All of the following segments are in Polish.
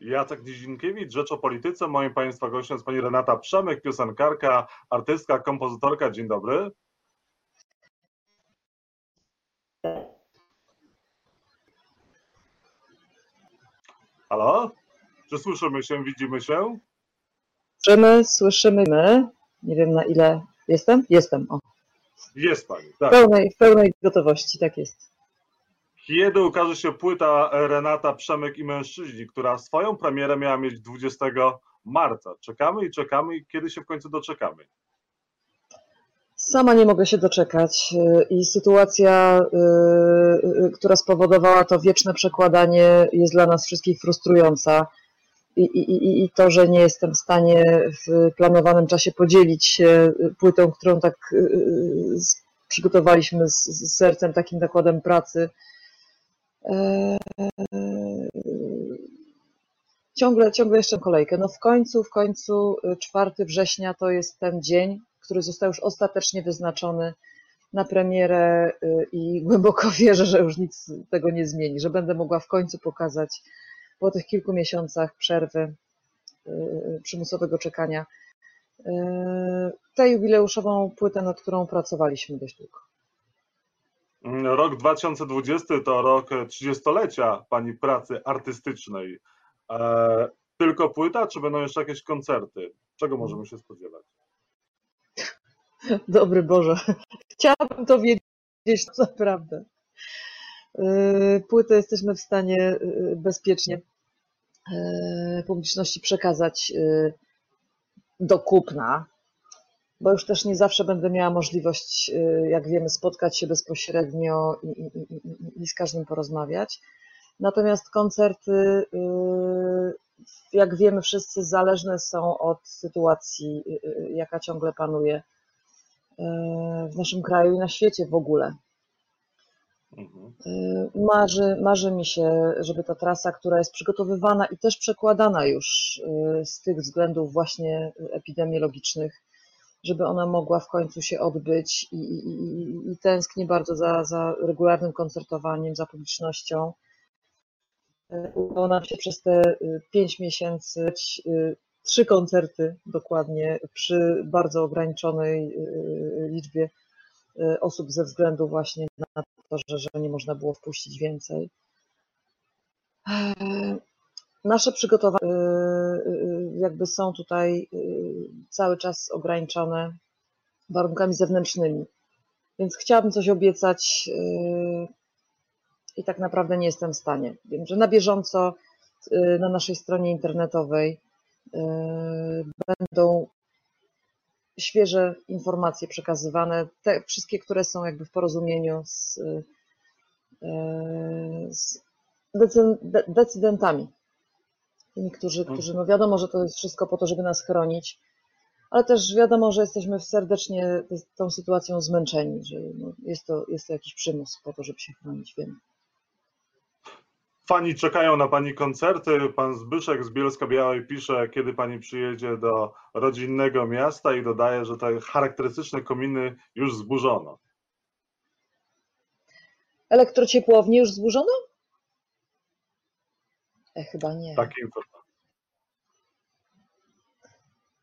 Jacek Nizinkiewicz, Rzecz o Polityce. Moim Państwa gościem jest Pani Renata Przemek, piosenkarka, artystka, kompozytorka. Dzień dobry. Halo? Czy słyszymy się, widzimy się? Słyszymy, słyszymy my. Nie wiem na ile jestem. Jestem. O. Jest Pani, W tak. pełnej, w pełnej gotowości, tak jest. Kiedy ukaże się płyta Renata Przemek i Mężczyźni, która swoją premierę miała mieć 20 marca? Czekamy i czekamy i kiedy się w końcu doczekamy? Sama nie mogę się doczekać y, i sytuacja, y, y, która spowodowała to wieczne przekładanie, jest dla nas wszystkich frustrująca. I, i, i- to, że nie jestem w stanie w planowanym czasie podzielić się płytą, którą tak przygotowaliśmy z, z sercem, takim nakładem pracy. E, Ciągle, ciągle jeszcze kolejkę. No w końcu, w końcu y, 4 września to jest ten dzień, który został już ostatecznie wyznaczony na premierę y, i głęboko wierzę, że już nic tego nie zmieni, że będę mogła w końcu pokazać po tych kilku miesiącach przerwy y, przymusowego czekania y, tę jubileuszową płytę, nad którą pracowaliśmy dość długo. Rok 2020 to rok 30-lecia Pani pracy artystycznej. E, tylko płyta, czy będą jeszcze jakieś koncerty? Czego możemy się spodziewać? Dobry Boże, chciałabym to wiedzieć naprawdę. Yy, Płytę jesteśmy w stanie yy, bezpiecznie publiczności przekazać do kupna, bo już też nie zawsze będę miała możliwość, yy, jak wiemy, spotkać się bezpośrednio i, i, i, i- z każdym porozmawiać. Natomiast koncerty, yy, jak wiemy wszyscy, zależne są od sytuacji, yy, jaka ciągle panuje w naszym kraju i na świecie w ogóle. Mhm. Y, Marzy, marzy mi się, żeby ta trasa, która jest przygotowywana i też przekładana już y, z tych względów właśnie epidemiologicznych, żeby ona mogła w końcu się odbyć i, i, i- tęsknię bardzo za, za regularnym koncertowaniem, za publicznością. Y, Udało nam się przez te y, pięć miesięcy y, trzy koncerty dokładnie przy bardzo ograniczonej liczbie osób ze względu właśnie na to, że, że nie można było wpuścić więcej. Nasze przygotowania y, y, jakby są tutaj y, cały czas ograniczone warunkami zewnętrznymi, więc chciałabym coś obiecać y, i tak naprawdę nie jestem w stanie. Wiem, że na bieżąco y, na naszej stronie internetowej y, będą świeże informacje przekazywane, te wszystkie, które są jakby w porozumieniu z, z decy- de- decydentami. Tymi, którzy, którzy, no wiadomo, że to jest wszystko po to, żeby nas chronić, ale też wiadomo, że jesteśmy serdecznie tą sytuacją zmęczeni, że no jest, to, jest to jakiś przymus po to, żeby się chronić, wiem. Fani czekają na Pani koncerty. Pan Zbyszek z Bielska Białej pisze, kiedy Pani przyjedzie do rodzinnego miasta i dodaje, że te charakterystyczne kominy już zburzono. Elektrociepłownie już zburzono? E, chyba nie. Takie informacje.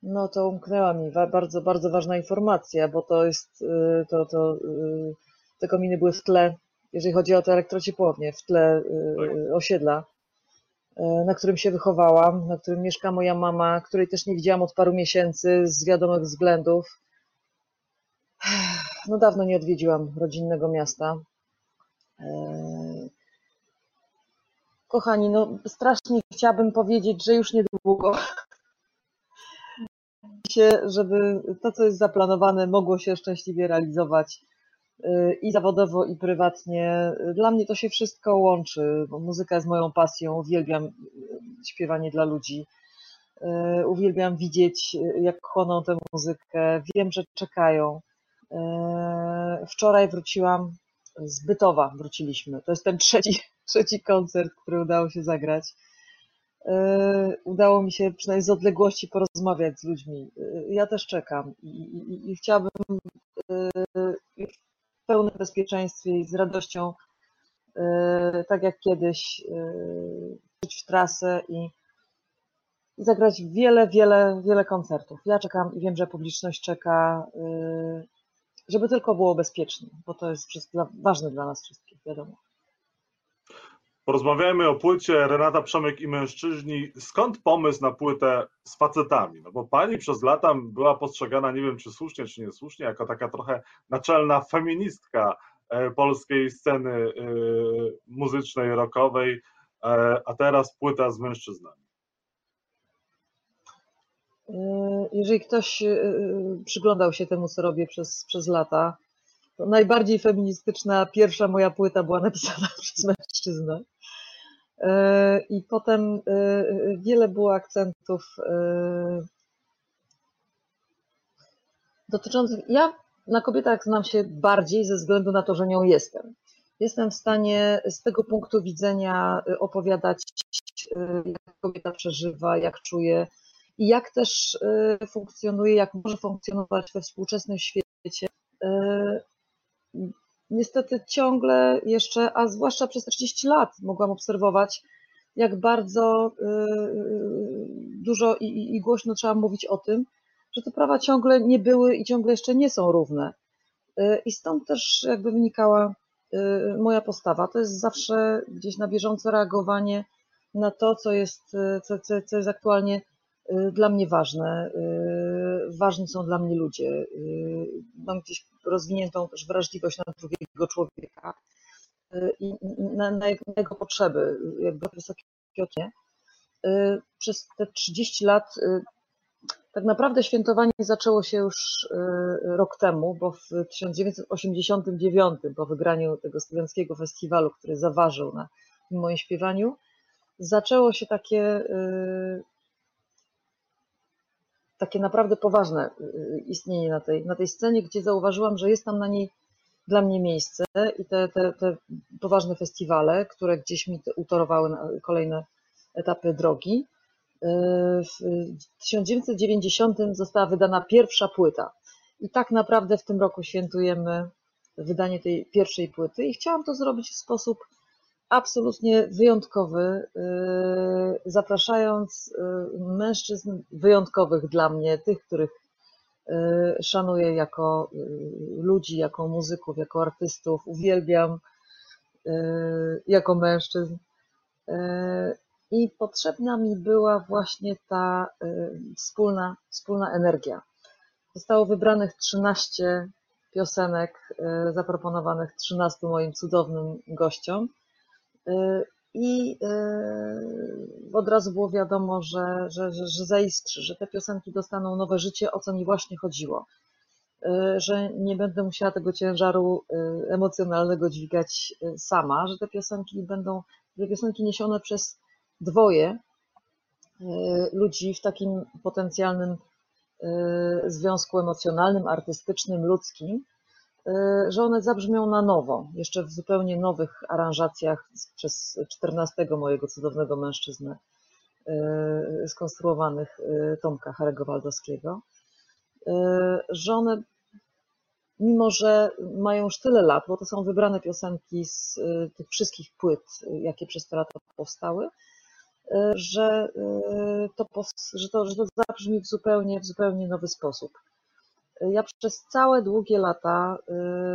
No to umknęła mi bardzo, bardzo ważna informacja, bo to jest, y, to, to, y, te kominy były w tle, jeżeli chodzi o te elektrociepłownie, w tle y, osiedla, y, na którym się wychowałam, na którym mieszka moja mama, której też nie widziałam od paru miesięcy z wiadomych względów. No dawno nie odwiedziłam rodzinnego miasta. Kochani, no strasznie chciałabym powiedzieć, że już niedługo się, żeby to, co jest zaplanowane, mogło się szczęśliwie realizować y, i zawodowo, i prywatnie. Dla mnie to się wszystko łączy, bo muzyka jest moją pasją, uwielbiam y, śpiewanie dla ludzi. Y, Uwielbiam widzieć, jak chłoną tę muzykę. Wiem, że czekają. Wczoraj wróciłam z Bytowa, wróciliśmy. To jest ten trzeci, trzeci koncert, który udało się zagrać. E, udało mi się przynajmniej z odległości porozmawiać z ludźmi. E, Ja też czekam i, i, i chciałabym e, w pełnym bezpieczeństwie i z radością, tak jak kiedyś, wrócić w trasę i i zagrać wiele, wiele, wiele koncertów. Ja czekam i wiem, że publiczność czeka, żeby tylko było bezpiecznie, bo to jest ważne dla nas wszystkich, wiadomo. Porozmawiajmy o płycie Renata Przemek i mężczyźni. Skąd pomysł na płytę z facetami? No bo pani przez lata była postrzegana, nie wiem czy słusznie, czy niesłusznie, jako taka trochę naczelna feministka e, polskiej sceny e, muzycznej, rockowej, e, a teraz płyta z mężczyznami. Jeżeli ktoś przyglądał się temu, co robię przez, przez lata, to najbardziej feministyczna pierwsza moja płyta była napisana przez mężczyznę. E, I potem e, wiele było akcentów e, dotyczących. Ja na kobietach znam się bardziej ze względu na to, że nią jestem. Jestem w stanie z tego punktu widzenia opowiadać, jak kobieta przeżywa, jak czuje i jak też funkcjonuje, jak może funkcjonować we współczesnym świecie niestety ciągle jeszcze, a zwłaszcza przez 30 lat mogłam obserwować, jak bardzo y, y, dużo i, i głośno trzeba mówić o tym, że te prawa ciągle nie były i ciągle jeszcze nie są równe. Y, I stąd też jakby wynikała moja postawa. To jest zawsze gdzieś na bieżące reagowanie na to, co jest, co, co, co jest aktualnie dla mnie ważne. Y, ważni są dla mnie ludzie. Y, mam gdzieś rozwiniętą też wrażliwość na drugiego człowieka i na, na jego potrzeby, jakby wysokie okie. Przez te 30 lat tak naprawdę świętowanie zaczęło się już rok temu, bo w 1989 po wygraniu tego studenckiego festiwalu, który zaważył na moim śpiewaniu, zaczęło się takie takie naprawdę poważne y, y, istnienie na tej, na tej scenie, gdzie zauważyłam, że jest tam na niej dla mnie miejsce i te, te, te poważne festiwale, które gdzieś mi utorowały kolejne etapy drogi. Y, w 1990 została wydana pierwsza płyta i tak naprawdę w tym roku świętujemy wydanie tej pierwszej płyty i chciałam to zrobić w sposób absolutnie wyjątkowy, y, zapraszając y, mężczyzn wyjątkowych dla mnie, tych, których y, szanuję jako ludzi, jako muzyków, jako artystów, uwielbiam jako mężczyzn. I potrzebna mi była właśnie ta wspólna, wspólna energia. Zostało wybranych 13 piosenek zaproponowanych 13 moim cudownym gościom. I y, od razu było wiadomo, że, że, że, że zaiskrzy, że te piosenki dostaną nowe życie, o co mi właśnie chodziło. Y, że nie będę musiała tego ciężaru y, emocjonalnego dźwigać sama, że te piosenki będą, te piosenki niesione przez dwoje ludzi w takim potencjalnym związku emocjonalnym, artystycznym, ludzkim, Y, że one zabrzmią na nowo, jeszcze w zupełnie nowych aranżacjach przez 14 mojego cudownego mężczyznę y, skonstruowanych y, Tomka Harego Waldowskiego, że one, mimo że mają już tyle lat, bo to są wybrane piosenki z tych wszystkich płyt, jakie przez te lata powstały, że to, że to, że to zabrzmi w zupełnie, w zupełnie nowy sposób. Ja przez całe długie lata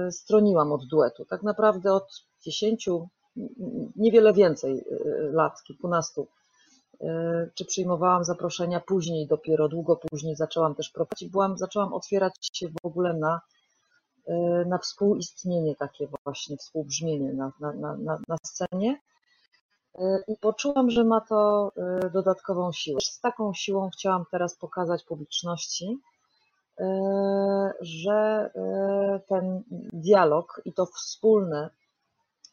y, stroniłam od duetu. Tak naprawdę od 10, niewiele więcej y, lat, kilkunastu. Y, czy przyjmowałam zaproszenia później, dopiero długo później zaczęłam też prowadzić. Byłam, zaczęłam otwierać się w ogóle na, na współistnienie, takie właśnie współbrzmienie na, na, na, na scenie. I poczułam, że ma to dodatkową siłę. Z taką siłą chciałam teraz pokazać publiczności, że e, ten dialog i to wspólne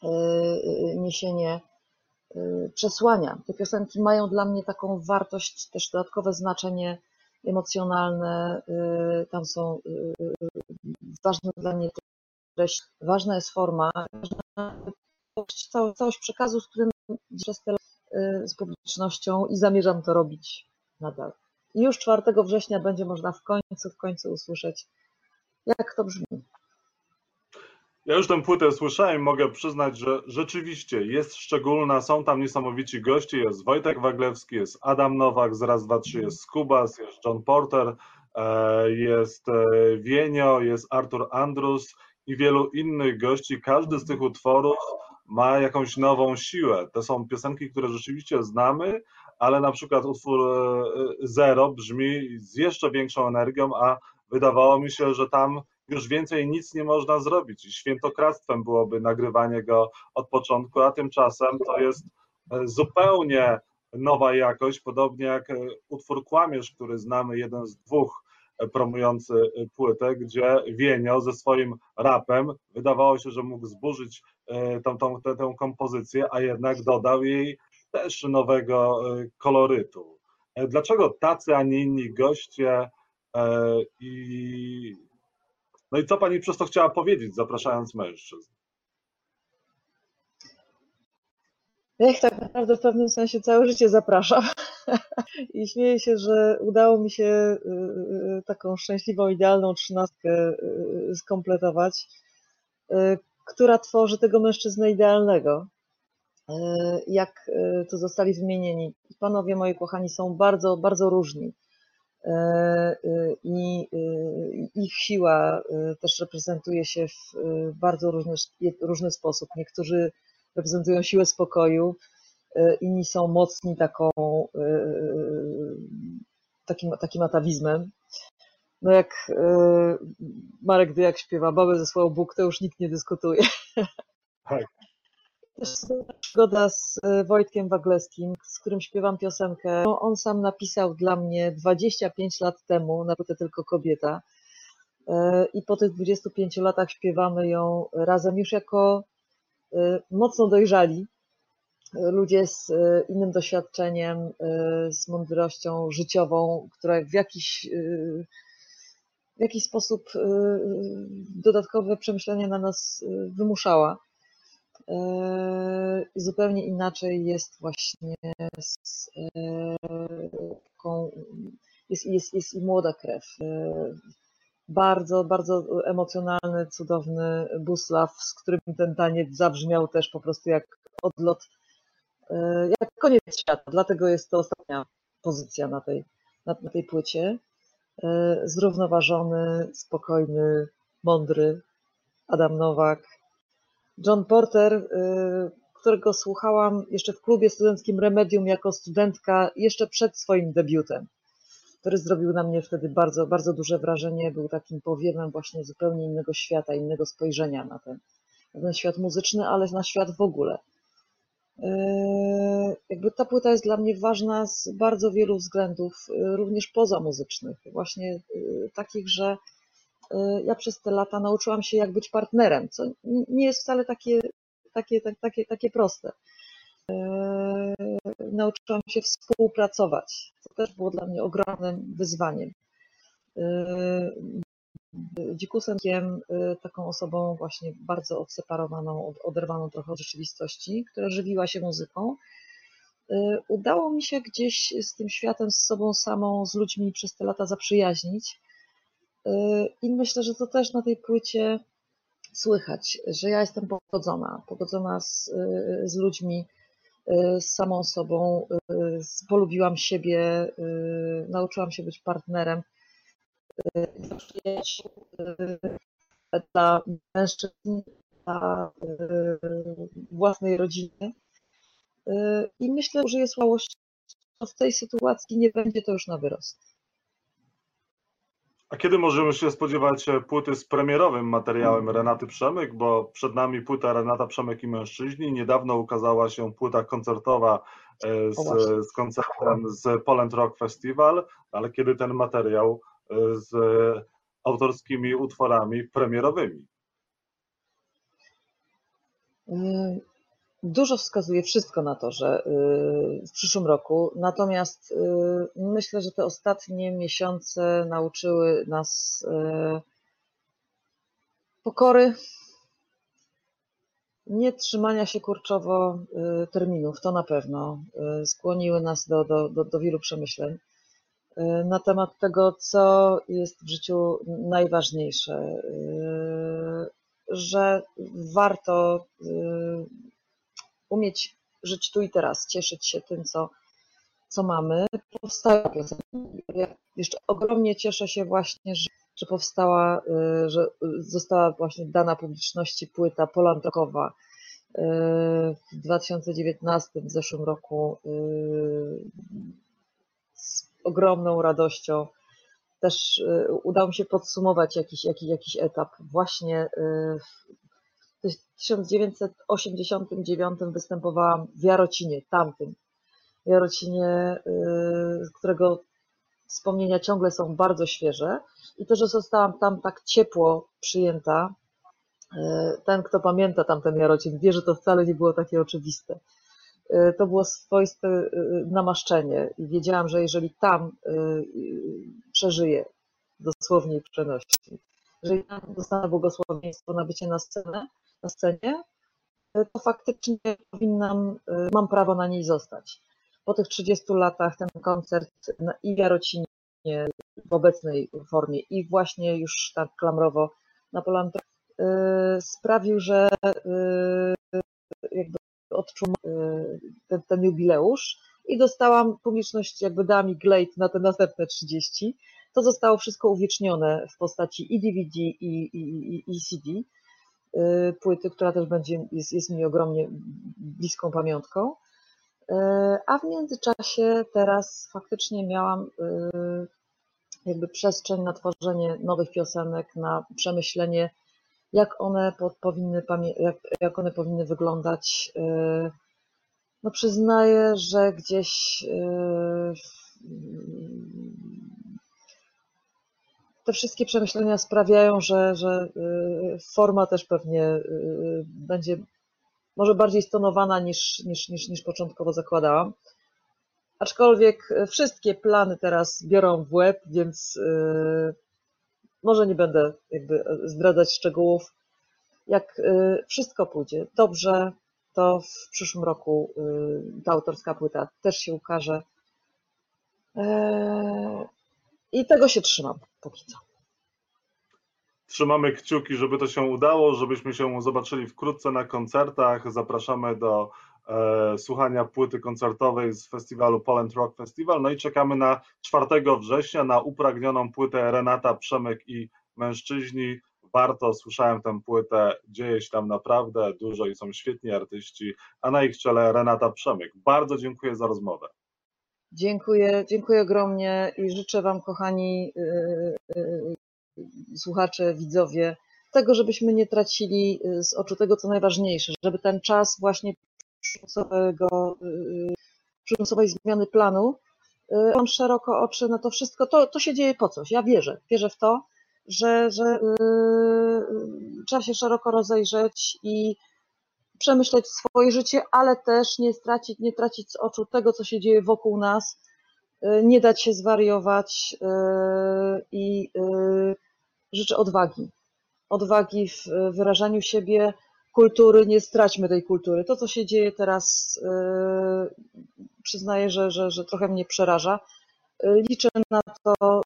e, niesienie przesłania. Te piosenki mają dla mnie taką wartość, też dodatkowe znaczenie emocjonalne. Tam są ważne dla mnie treść, ważna jest forma, ważna całość przekazu, z którym przez z publicznością i zamierzam to robić nadal. I już 4 września będzie można w końcu, w końcu usłyszeć, jak to brzmi. Ja już tę płytę słyszałem, mogę przyznać, że rzeczywiście jest szczególna, są tam niesamowici goście, jest Wojtek Waglewski, jest Adam Nowak, z raz, dwa, trzy jest Skubas, jest John Porter, e, jest e, Wienio, jest Artur Andrus i wielu innych gości. Każdy z tych utworów ma jakąś nową siłę. To są piosenki, które rzeczywiście znamy, ale na przykład utwór e, Zero brzmi z jeszcze większą energią, a wydawało mi się, że tam już więcej nic nie można zrobić i świętokradztwem byłoby nagrywanie go od początku, a tymczasem to jest e, zupełnie nowa jakość, podobnie jak e, utwór Kłamiesz, który znamy, jeden z dwóch e, promujący płytę, gdzie Wienio ze swoim rapem wydawało się, że mógł zburzyć tą, tą, tę, tę kompozycję, a jednak dodał jej też nowego kolorytu. Dlaczego tacy, a nie inni goście i no i co pani przez to chciała powiedzieć, zapraszając mężczyzn? Tak naprawdę w pewnym sensie całe życie zapraszam. I śmieję się, że udało mi się y, y, taką szczęśliwą, idealną trzynastkę y, skompletować, która tworzy tego mężczyznę idealnego. Jak tu zostali wymienieni. Panowie moi kochani są bardzo, bardzo różni. E, e, i e, ich siła też reprezentuje się w bardzo różny, różny sposób. Niektórzy reprezentują siłę spokoju, inni są mocni taką, takim, takim atawizmem. No jak Marek Dyjak śpiewa babę ze słową Bóg, to już nikt nie dyskutuje. Tak też przygoda z e, Wojtkiem Wagleskim, z którym śpiewam piosenkę. No, on sam napisał dla mnie 25 lat temu, na płytę Tylko Kobieta. E, I po tych 25 latach śpiewamy ją razem już jako e, mocno dojrzali. Ludzie z innym doświadczeniem, z mądrością życiową, która w jakiś, w jakiś sposób dodatkowe przemyślenia na nas wymuszała. Yy, zupełnie inaczej jest właśnie z yy, taką, jest, jest, jest i młoda krew. Yy, bardzo, bardzo emocjonalny, cudowny Buslaw, z którym ten taniec zabrzmiał też po prostu jak odlot, jak koniec świata. Dlatego jest to ostatnia pozycja na tej, na, na tej płycie. Zrównoważony, spokojny, mądry Adam Nowak, John Porter, y, którego słuchałam jeszcze w klubie studenckim Remedium jako studentka jeszcze przed swoim debiutem, który zrobił na mnie wtedy bardzo, bardzo duże wrażenie. Był takim powiewem właśnie zupełnie innego świata, innego spojrzenia na ten, na ten świat muzyczny, ale na świat w ogóle. Y, jakby ta płyta jest dla mnie ważna z bardzo wielu względów, y, również pozamuzycznych, właśnie takich, że ja przez te lata nauczyłam się, jak być partnerem, co nie jest wcale takie, takie, takie, takie proste. Y, nauczyłam się współpracować, co też było dla mnie ogromnym wyzwaniem. Y, dzikusem taką osobą właśnie bardzo odseparowaną, oderwaną trochę od rzeczywistości, która żywiła się muzyką. Udało mi się gdzieś z tym światem, z sobą samą, z ludźmi przez te lata zaprzyjaźnić Y, I myślę, że to też na tej płycie słychać, że ja jestem pogodzona, pogodzona z, y, z ludźmi, y, z samą sobą, polubiłam siebie, nauczyłam się być partnerem dla przyjaciół, dla mężczyzn, dla własnej rodziny. I myślę, że jest słabość w tej sytuacji nie będzie to już na wyrost. A kiedy możemy się spodziewać płyty z premierowym materiałem Renaty Przemyk, bo przed nami płyta Renata Przemyk i Mężczyźni. Niedawno ukazała się płyta koncertowa e, z, z koncertem z Poland Rock Festival, ale kiedy ten materiał e, z autorskimi utworami premierowymi? Dużo wskazuje wszystko na to, że y, w przyszłym roku, natomiast y, myślę, że te ostatnie miesiące nauczyły nas y, pokory, nie trzymania się kurczowo terminów, to na pewno. Skłoniły nas do, do, do, do wielu przemyśleń na temat tego, co jest w życiu najważniejsze. że warto umieć żyć tu i teraz, cieszyć się tym, co, co mamy. Powstała piosenka. Ja jeszcze ogromnie cieszę się właśnie, że, że powstała, y, że została właśnie dana publiczności płyta polantrokowa w 2019, w zeszłym roku z ogromną radością też y, udało mi się podsumować jakiś, jakiś, jakiś etap. Właśnie y, w 1989 występowałam w Jarocinie, tamtym Jarocinie, y, którego wspomnienia ciągle są bardzo świeże i to, że zostałam tam tak ciepło przyjęta, ten, kto pamięta tamten Jarocin, wie, że to wcale nie było takie oczywiste. Y, to było swoiste y, namaszczenie i wiedziałam, że jeżeli tam y, przeżyję, dosłownie i przenosi, jeżeli tam dostanę błogosławieństwo na bycie na, scenę, na scenie, to faktycznie powinnam, mam prawo na niej zostać. Po tych 30 latach ten koncert i w Jarocinie w obecnej formie i właśnie już tak klamrowo na Polanto sprawił, że jakby odczuł y, ten, ten jubileusz i dostałam publiczność, jakby dała mi glejt na te następne 30. To zostało wszystko uwiecznione w postaci i DVD, i, i, i CD, y, płyty, która też będzie, jest, jest mi ogromnie bliską pamiątką. Y, a w międzyczasie teraz faktycznie miałam jakby przestrzeń na tworzenie nowych piosenek, na przemyślenie jak one powinny, jak, jak one powinny wyglądać. Y, no przyznaję, że gdzieś y, te wszystkie przemyślenia sprawiają, że, że y, forma też pewnie będzie może bardziej stonowana niż, niż, niż, niż początkowo zakładałam. Aczkolwiek wszystkie plany teraz biorą w łeb, więc może nie będę jakby zdradzać szczegółów. Jak y, wszystko pójdzie dobrze, to w przyszłym roku y, ta autorska płyta też się ukaże. I tego się trzymam póki co. Trzymamy kciuki, żeby to się udało, żebyśmy się zobaczyli wkrótce na koncertach. Zapraszamy do e, słuchania płyty koncertowej z festiwalu Poland Rock Festival. No i czekamy na 4 września na upragnioną płytę Renata Przemek i mężczyźni. Warto, słyszałem tę płytę, dzieje się tam naprawdę dużo i są świetni artyści, a na ich czele Renata Przemyk. Bardzo dziękuję za rozmowę. Dziękuję, dziękuję ogromnie i życzę Wam, kochani yy, yy, słuchacze, widzowie, tego, żebyśmy nie tracili y, z oczu tego, co najważniejsze, żeby ten czas właśnie przymusowego, przymusowej zmiany planu, y, on szeroko oczy na to wszystko, to, to się dzieje po coś. Ja wierzę, wierzę w to, że, że trzeba się szeroko rozejrzeć i przemyśleć swoje życie, ale też nie stracić, nie tracić z oczu tego, co się dzieje wokół nas, yy, nie dać się zwariować yy, i yy, życzę odwagi. Odwagi w wyrażaniu siebie, kultury, nie straćmy tej kultury. To, co się dzieje teraz, przyznaję, że, że, że trochę mnie przeraża, Liczę na to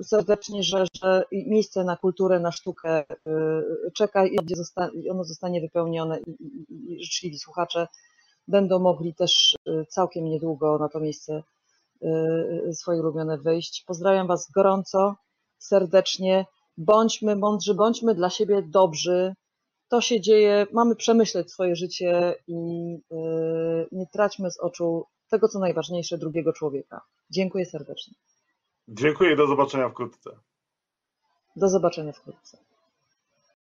y, serdecznie, że, że miejsce na kulturę, na sztukę y, czeka i ono zostanie wypełnione i, życzliwi słuchacze będą mogli też y, całkiem niedługo na to miejsce swoje ulubione wyjść. Pozdrawiam Was gorąco, serdecznie. Bądźmy mądrzy, bądźmy dla siebie dobrzy. To się dzieje, mamy przemyśleć swoje życie i nie traćmy z oczu tego, co najważniejsze, drugiego człowieka. Dziękuję serdecznie. Dziękuję i do zobaczenia wkrótce. Do zobaczenia wkrótce.